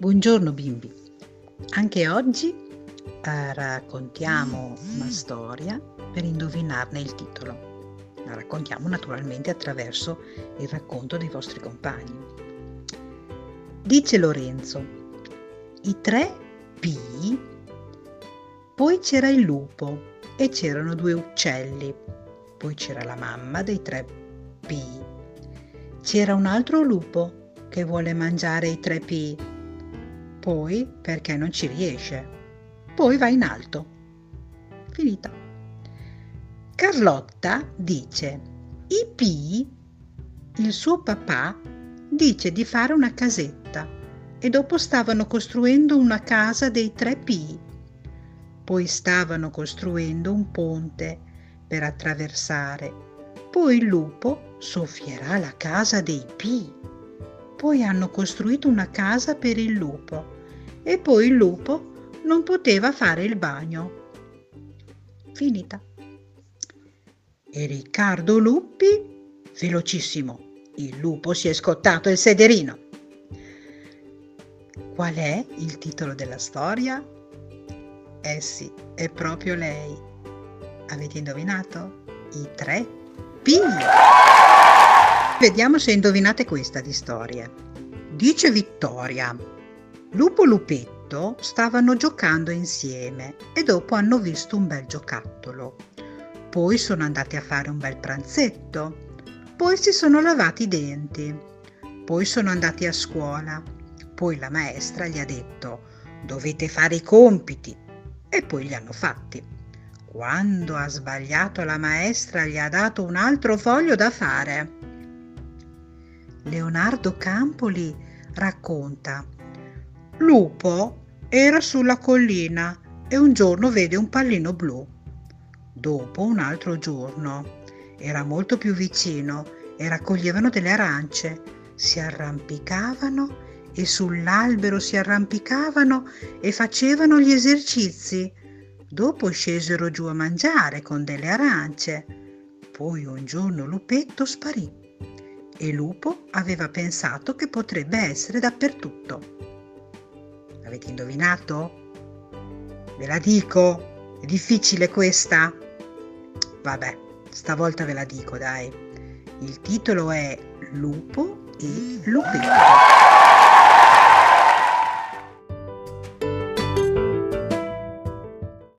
Buongiorno bimbi, anche oggi eh, raccontiamo una storia per indovinarne il titolo. La raccontiamo naturalmente attraverso il racconto dei vostri compagni. Dice Lorenzo, i tre P, poi c'era il lupo e c'erano due uccelli, poi c'era la mamma dei tre P, c'era un altro lupo che vuole mangiare i tre P poi perché non ci riesce, poi va in alto. Finita. Carlotta dice, IP, il suo papà, dice di fare una casetta e dopo stavano costruendo una casa dei tre P. Poi stavano costruendo un ponte per attraversare. Poi il lupo soffierà la casa dei P. Poi hanno costruito una casa per il lupo e poi il lupo non poteva fare il bagno. Finita. E Riccardo Luppi, velocissimo, il lupo si è scottato il sederino. Qual è il titolo della storia? Eh sì, è proprio lei. Avete indovinato? I tre P. Vediamo se indovinate questa di storie. Dice Vittoria, Lupo Lupetto stavano giocando insieme e dopo hanno visto un bel giocattolo. Poi sono andati a fare un bel pranzetto. Poi si sono lavati i denti. Poi sono andati a scuola. Poi la maestra gli ha detto dovete fare i compiti e poi li hanno fatti. Quando ha sbagliato la maestra gli ha dato un altro foglio da fare. Leonardo Campoli racconta Lupo era sulla collina e un giorno vede un pallino blu. Dopo un altro giorno era molto più vicino e raccoglievano delle arance. Si arrampicavano e sull'albero si arrampicavano e facevano gli esercizi. Dopo scesero giù a mangiare con delle arance. Poi un giorno Lupetto sparì e Lupo aveva pensato che potrebbe essere dappertutto. Avete indovinato? Ve la dico? È difficile questa? Vabbè, stavolta ve la dico, dai. Il titolo è Lupo e Lupetto.